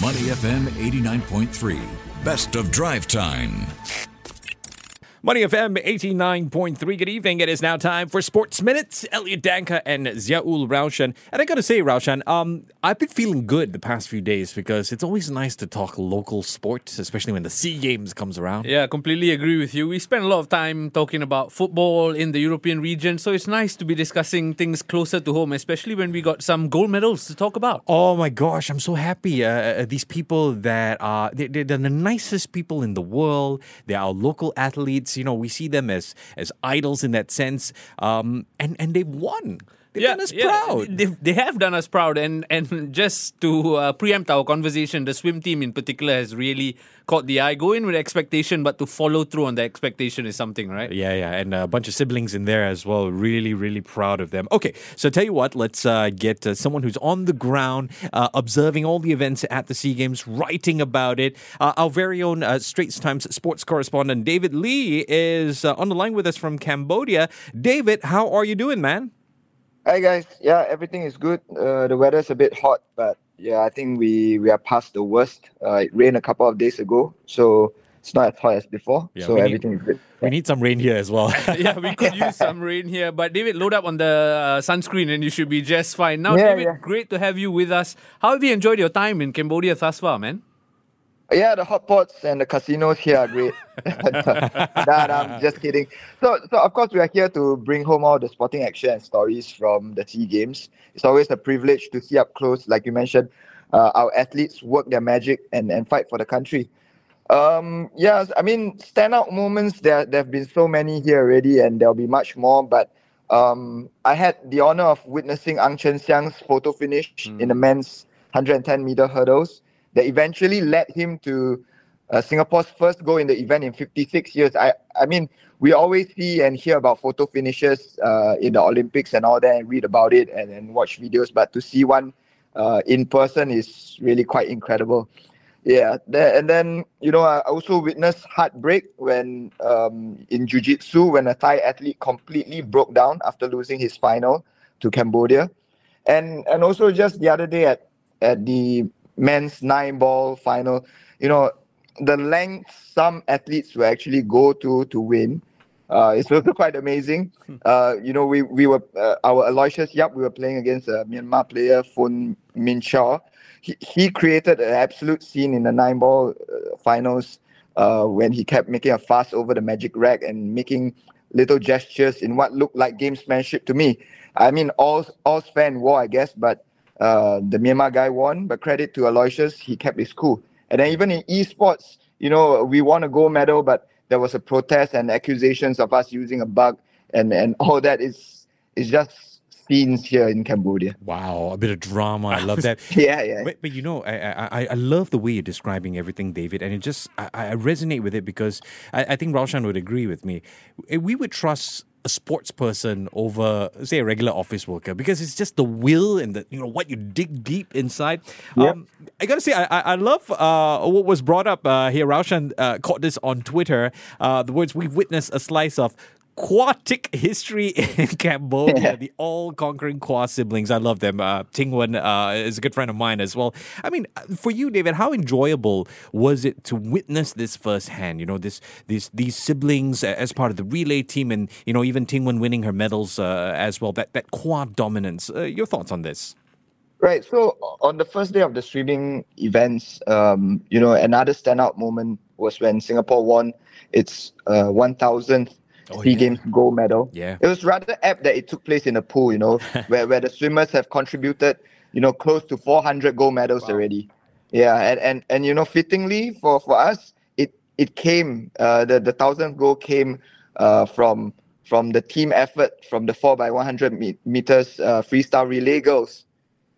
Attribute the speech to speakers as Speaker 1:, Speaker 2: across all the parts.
Speaker 1: Money FM 89.3. Best of drive time.
Speaker 2: Money FM 89.3. Good evening. It is now time for Sports Minutes. Elliot Danker and Ziaul Raushan. And I gotta say, Raushan, um, I've been feeling good the past few days because it's always nice to talk local sports, especially when the SEA Games comes around.
Speaker 3: Yeah, completely agree with you. We spend a lot of time talking about football in the European region, so it's nice to be discussing things closer to home, especially when we got some gold medals to talk about.
Speaker 2: Oh my gosh, I'm so happy. Uh, uh, these people that are they're the nicest people in the world. They are local athletes. You know, we see them as as idols in that sense. Um, and and they've won. They've done us proud.
Speaker 3: They, they have done us proud, and and just to uh, preempt our conversation, the swim team in particular has really caught the eye. Go in with expectation, but to follow through on the expectation is something, right?
Speaker 2: Yeah, yeah, and a bunch of siblings in there as well. Really, really proud of them. Okay, so tell you what, let's uh, get uh, someone who's on the ground, uh, observing all the events at the Sea Games, writing about it. Uh, our very own uh, Straits Times sports correspondent David Lee is uh, on the line with us from Cambodia. David, how are you doing, man?
Speaker 4: Hi guys, yeah, everything is good. Uh, the weather's a bit hot, but yeah, I think we we are past the worst. Uh, it rained a couple of days ago, so it's not as hot as before.
Speaker 2: Yeah,
Speaker 4: so
Speaker 2: we need-
Speaker 4: everything is good.
Speaker 2: We need some rain here as well.
Speaker 3: yeah, we could use some rain here. But David, load up on the uh, sunscreen and you should be just fine. Now,
Speaker 4: Yeah,
Speaker 3: David,
Speaker 4: yeah.
Speaker 3: great to have you with us. How have you enjoyed your time in Cambodia thus far, man?
Speaker 4: Yeah, the hot pots and the casinos here are great. nah, nah, I'm just kidding. So, so of course we are here to bring home all the sporting action and stories from the Sea Games. It's always a privilege to see up close, like you mentioned, uh, our athletes work their magic and, and fight for the country. Um, yeah, I mean, standout moments. There, there have been so many here already, and there'll be much more. But um, I had the honor of witnessing Ang Chen Xiang's photo finish in the men's 110 meter hurdles that eventually led him to uh, Singapore's first goal in the event in 56 years. I, I mean, we always see and hear about photo finishes uh, in the Olympics and all that, and read about it and, and watch videos. But to see one uh, in person is really quite incredible. Yeah, and then you know I also witnessed heartbreak when um, in jiu-jitsu when a Thai athlete completely broke down after losing his final to Cambodia, and and also just the other day at at the men's nine ball final, you know the length some athletes will actually go to to win. Uh, it's also quite amazing. Uh, you know, we we were uh, our Aloysius Yapp. We were playing against a Myanmar player, Fun Min Shaw. He, he created an absolute scene in the nine ball uh, finals uh, when he kept making a fuss over the magic rack and making little gestures in what looked like gamesmanship to me. I mean, all all and war, I guess, but uh, the Myanmar guy won. But credit to Aloysius, he kept his cool. And then even in esports, you know, we won a gold medal, but there was a protest and accusations of us using a bug, and and all that is is just scenes here in Cambodia.
Speaker 2: wow, a bit of drama. I love that.
Speaker 4: Yeah, yeah.
Speaker 2: But, but you know, I, I I- love the way you're describing everything, David, and it just I, I resonate with it because I, I think Raushan would agree with me. We would trust a sports person over, say, a regular office worker because it's just the will and the you know what you dig deep inside. Um, I gotta say, I I, I love uh, what was brought up uh, here. Raushan uh, caught this on Twitter. Uh, the words we've witnessed a slice of. Aquatic history in Cambodia, the all-conquering Quah siblings. I love them. Uh, Ting Wen uh, is a good friend of mine as well. I mean, uh, for you, David, how enjoyable was it to witness this firsthand? You know, this, this, these siblings as part of the relay team, and you know, even Ting Wen winning her medals uh, as well. That that Quah dominance. Uh, your thoughts on this?
Speaker 4: Right. So on the first day of the streaming events, um, you know, another standout moment was when Singapore won its uh, 1000th
Speaker 2: Oh,
Speaker 4: SEA
Speaker 2: yeah.
Speaker 4: Games gold medal.
Speaker 2: Yeah.
Speaker 4: It was rather apt that it took place in a pool, you know, where, where the swimmers have contributed, you know, close to 400 gold medals already. Yeah, and, and and you know, fittingly for for us, it it came uh, the the thousandth goal came uh, from from the team effort from the four by 100 meters uh, freestyle relay girls.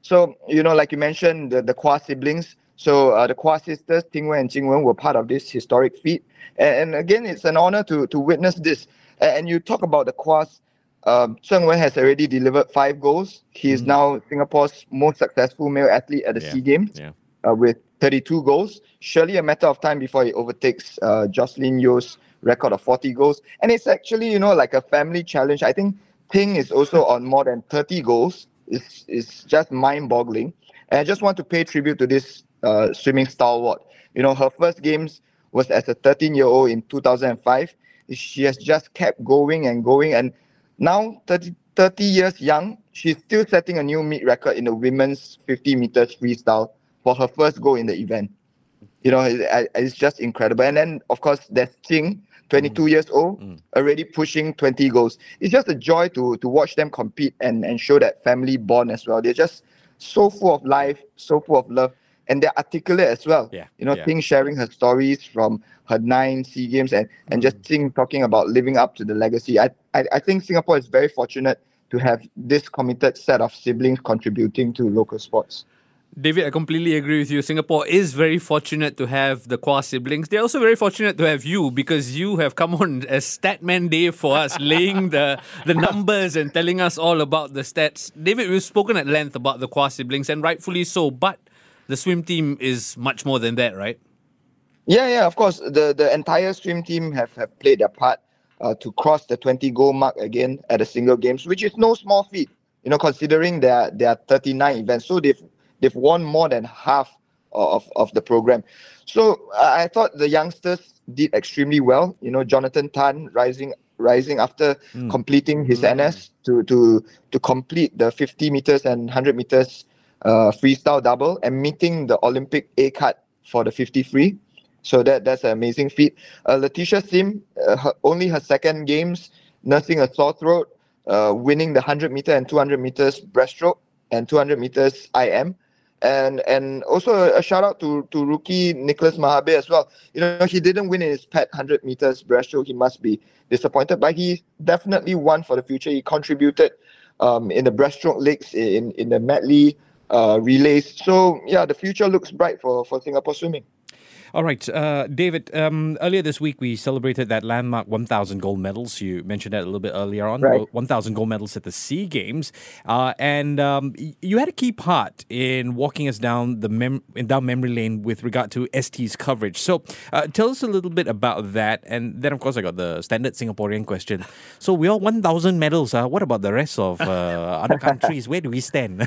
Speaker 4: So, you know, like you mentioned, the, the Quah siblings. So uh, the Quah sisters, Ting Wen and Jing Wen, were part of this historic feat. And, and again, it's an honor to, to witness this. And you talk about the Quahs. Um, Zheng Wen has already delivered five goals. He is now Singapore's most successful male athlete at the
Speaker 2: Yeah,
Speaker 4: SEA Games
Speaker 2: yeah.
Speaker 4: uh, with 32 goals. Surely a matter of time before he overtakes uh, Joscelin Yeo's record of 40 goals. And it's actually, you know, like a family challenge. I think Ting is also on more than 30 goals. It's, it's just mind boggling. And I just want to pay tribute to this uh, swimming stalwart. You know, her first games was as a 13 year old in 2005. She has just kept going and going. And now, 30, 30 years young, she's still setting a new meet record in the women's 50 meters freestyle for her first goal in the event. You know, it, it's just incredible. And then, of course, there's Jing, 22 mm. years old, mm. already pushing 20 goals. It's just a joy to to watch them compete and, and show that family bond as well. They're just so full of life, so full of love, and they're articulate as well.
Speaker 2: Yeah.
Speaker 4: You know,
Speaker 2: yeah.
Speaker 4: Ting sharing her stories from her nine SEA Games and, and just mm. Ting talking about living up to the legacy. I, I, I think Singapore is very fortunate to have this committed set of siblings contributing to local sports.
Speaker 3: David, I completely agree with you. Singapore is very fortunate to have the Quah siblings. They're also very fortunate to have you because you have come on as Statman Day for us, laying the, the numbers and telling us all about the stats. David, we've spoken at length about the Quah siblings, and rightfully so, but the swim team is much more than that, right?
Speaker 4: Yeah, yeah, of course. The the entire swim team have, have played their part uh, to cross the 20 goal mark again at a single games, which is no small feat, you know, considering there, there are 39 events. So they've they've won more than half of, of the program. So I thought the youngsters did extremely well. You know, Jonathan Tan rising rising after mm. completing his mm. NS to to to complete the 50 meters and 100 meters uh, freestyle double and meeting the Olympic A cut for the 50 free. So that that's an amazing feat. Uh, Letitia Sim, uh, her, only her second games, nursing a sore throat, uh, winning the 100 meter and 200 meters breaststroke and 200 meters IM and and also a, shout out to to rookie Nicholas Mahabir as well. You know, he didn't win in his pet 100 meters breaststroke. He must be disappointed, but he definitely won for the future. He contributed um, in the breaststroke legs, in in the medley uh, relays. So yeah, the future looks bright for for Singapore swimming.
Speaker 2: All right, uh, David. Um, earlier this week, we celebrated that landmark 1,000 gold medals. You mentioned that a little bit earlier on.
Speaker 4: Right.
Speaker 2: 1,000 gold medals at the Sea Games, uh, and um, you had a key part in walking us down the mem- down memory lane with regard to ST's coverage. So, uh, tell us a little bit about that, and then of course I got the standard Singaporean question. So we all 1,000 medals. Uh, what about the rest of uh, other countries? Where do we stand?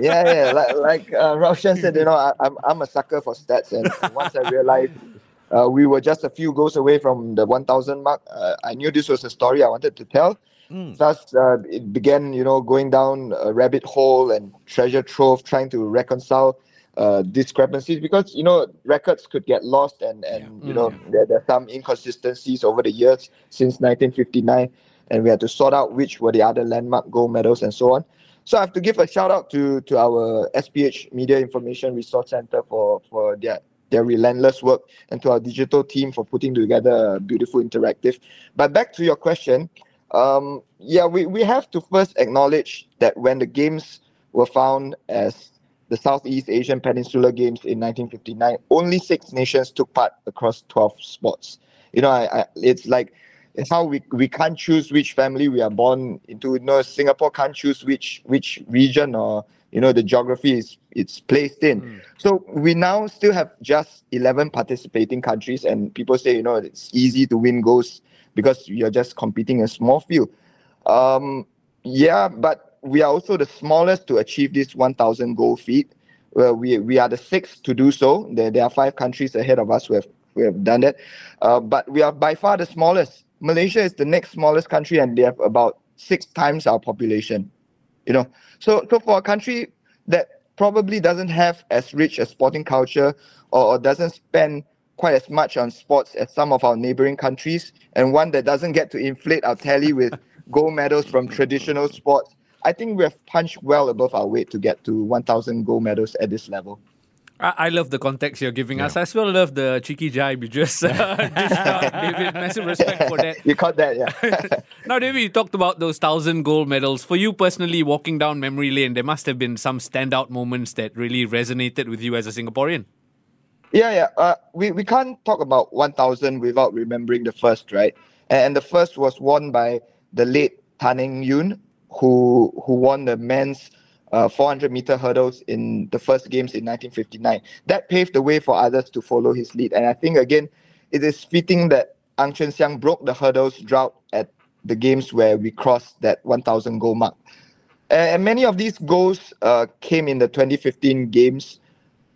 Speaker 4: yeah, yeah. Like, like uh, Raushan said, you know, I, I'm I'm a sucker for stats, and once I realized uh, we were just a few goals away from the 1,000 mark. Uh, I knew this was a story I wanted to tell. Mm. Thus, uh, it began, you know, going down a rabbit hole and treasure trove, trying to reconcile uh, discrepancies because you know records could get lost and and yeah. you know mm. there, there are some inconsistencies over the years since 1959, and we had to sort out which were the other landmark gold medals and so on. So I have to give a shout out to to our SPH Media Information Resource Center for for their their relentless work and to our digital team for putting together a beautiful interactive. But back to your question, um, yeah, we, we have to first acknowledge that when the games were found as the Southeast Asian Peninsula Games in 1959, only six nations took part across 12 sports. You know, I, I, it's like it's how we, we can't choose which family we are born into. You know, Singapore can't choose which which region or you know the geography is it's placed in. Mm. So we now still have just 11 participating countries, and people say you know it's easy to win goals because you're just competing a small field. Um, yeah, but we are also the smallest to achieve this 1,000 goal feat. Well, we we are the sixth to do so. There, there are five countries ahead of us who have who have done that, uh, but we are by far the smallest. Malaysia is the next smallest country, and they have about six times our population. You know, so so for a country that probably doesn't have as rich a sporting culture or, or doesn't spend quite as much on sports as some of our neighboring countries, and one that doesn't get to inflate our tally with gold medals from traditional sports, I think we have punched well above our weight to get to 1,000 gold medals at this level.
Speaker 3: I, love the context you're giving yeah. us. I as well love the cheeky jibe you just uh, David, massive respect for that.
Speaker 4: You caught that, yeah.
Speaker 3: now, David, you talked about those thousand gold medals. For you personally, walking down memory lane, there must have been some standout moments that really resonated with you as a Singaporean.
Speaker 4: Yeah, yeah. Uh, we, we can't talk about 1,000 without remembering the first, right? And the first was won by the late Tan Eng Yoon, who who won the men's uh, 400 meter hurdles in the first games in 1959. That paved the way for others to follow his lead. And I think, again, it is fitting that Ang Chen Xiang broke the hurdles drought at the games where we crossed that 1,000 goal mark. And, many of these goals uh, came in the 2015 games,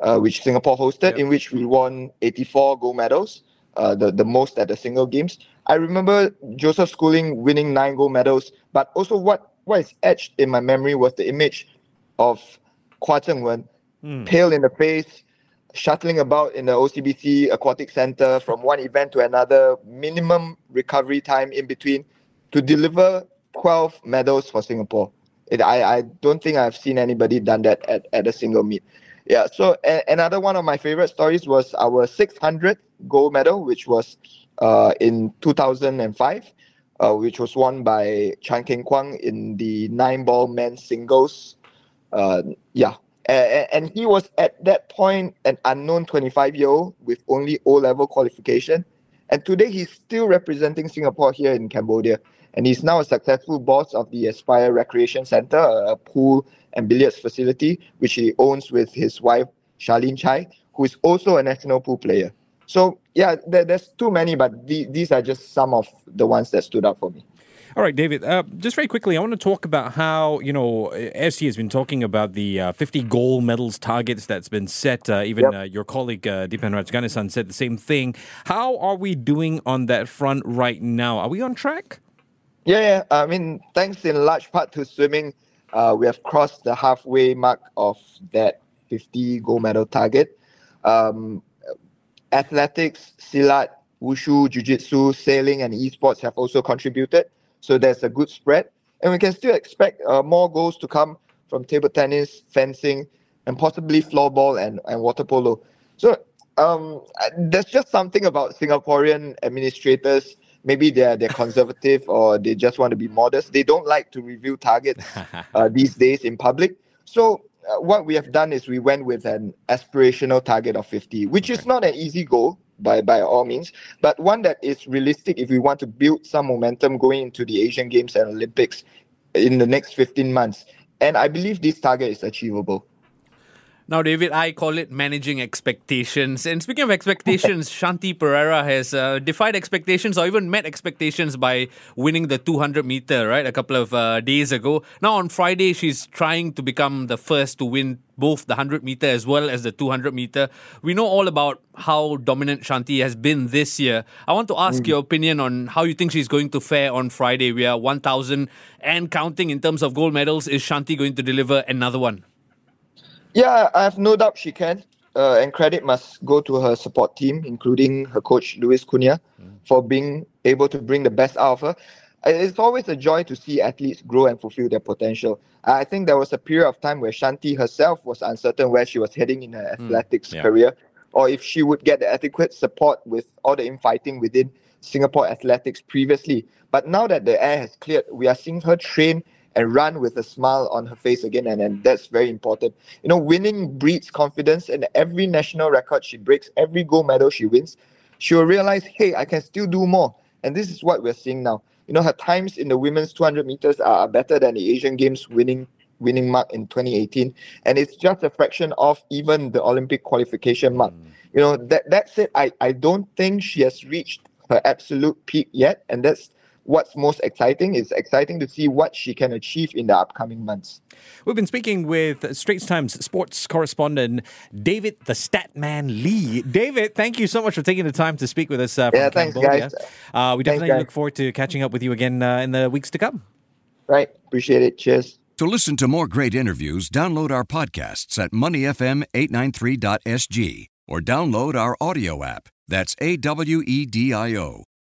Speaker 4: uh, which Singapore hosted,
Speaker 3: Yep.
Speaker 4: in which we won 84 gold medals, uh, the, the most at the single games. I remember Joseph Schooling winning nine gold medals, but also what, what is etched in my memory was the image of Quah Zheng Wen, pale in the face, shuttling about in the OCBC Aquatic Center from one event to another, minimum recovery time in between to deliver 12 medals for Singapore. It, I, I don't think I've seen anybody done that at, at a single meet. Yeah, so a, another one of my favorite stories was our 600 gold medal, which was uh, in 2005, uh, which was won by Chan Keng Kwang in the nine ball men's singles. Uh, yeah, and, and he was at that point an unknown 25 year old with only O level qualification. And today he's still representing Singapore here in Cambodia. And he's now a successful boss of the Aspire Recreation Center, a pool and billiards facility, which he owns with his wife, Charlene Chai, who is also a national pool player. So, yeah, there, there's too many, but the, these are just some of the ones that stood out for me.
Speaker 2: All right, David. Uh, just very quickly, I want to talk about how you know SC has been talking about the uh, 50 gold medals targets that's been set. Uh, even
Speaker 4: Yep.
Speaker 2: uh, your colleague uh, Deepanraj Ganesan said the same thing. How are we doing on that front right now? Are we on track?
Speaker 4: Yeah, yeah. I mean, thanks in large part to swimming, uh, we have crossed the halfway mark of that 50 gold medal target. Um, athletics, silat, wushu, jiu-jitsu, sailing, and esports have also contributed. So there's a good spread, and we can still expect uh, more goals to come from table tennis, fencing, and possibly floorball and, and water polo. So um, there's just something about Singaporean administrators. Maybe they're they're conservative or they just want to be modest. They don't like to reveal targets uh, these days in public. So uh, what we have done is we went with an aspirational target of 50, which is not an easy goal by by all means, but one that is realistic if we want to build some momentum going into the Asian Games and Olympics in the next 15 months. And I believe this target is achievable.
Speaker 3: Now, David, I call it managing expectations. And speaking of expectations, Shanti Pereira has uh, defied expectations or even met expectations by winning the 200 meter, right, a couple of uh, days ago. Now, on Friday, she's trying to become the first to win both the 100 meter as well as the 200 meter. We know all about how dominant Shanti has been this year. I want to ask your opinion on how you think she's going to fare on Friday. We are 1,000 and counting in terms of gold medals. Is Shanti going to deliver another one?
Speaker 4: Yeah, I have no doubt she can. Uh, and credit must go to her support team, including her coach Luis Cunha, for being able to bring the best out of her. It's always a joy to see athletes grow and fulfill their potential. I think there was a period of time where Shanti herself was uncertain where she was heading in her athletics
Speaker 2: yeah.
Speaker 4: career, or if she would get the adequate support with all the infighting within Singapore athletics previously. But now that the air has cleared, we are seeing her train and run with a smile on her face again, and, and that's very important. You know, winning breeds confidence, and every national record she breaks, every gold medal she wins, she will realize, hey, I can still do more. And this is what we're seeing now. You know, her times in the women's 200 meters are better than the Asian Games winning winning mark in 2018, and it's just a fraction of even the Olympic qualification mark. Mm. You know, that that's it. I I don't think she has reached her absolute peak yet, and that's what's most exciting. It's exciting to see what she can achieve in the upcoming months.
Speaker 2: We've been speaking with Straits Times sports correspondent David the Statman Lee. David, thank you so much for taking the time to speak with us uh, from
Speaker 4: Yeah, thanks,
Speaker 2: Cambodia.
Speaker 4: guys.
Speaker 2: Uh, we
Speaker 4: Thanks,
Speaker 2: definitely
Speaker 4: guys.
Speaker 2: look forward to catching up with you again uh, in the weeks to come.
Speaker 4: Right? Appreciate it. Cheers.
Speaker 1: To listen to more great interviews, download our podcasts at moneyfm893.sg or download our audio app. That's A W E D I O.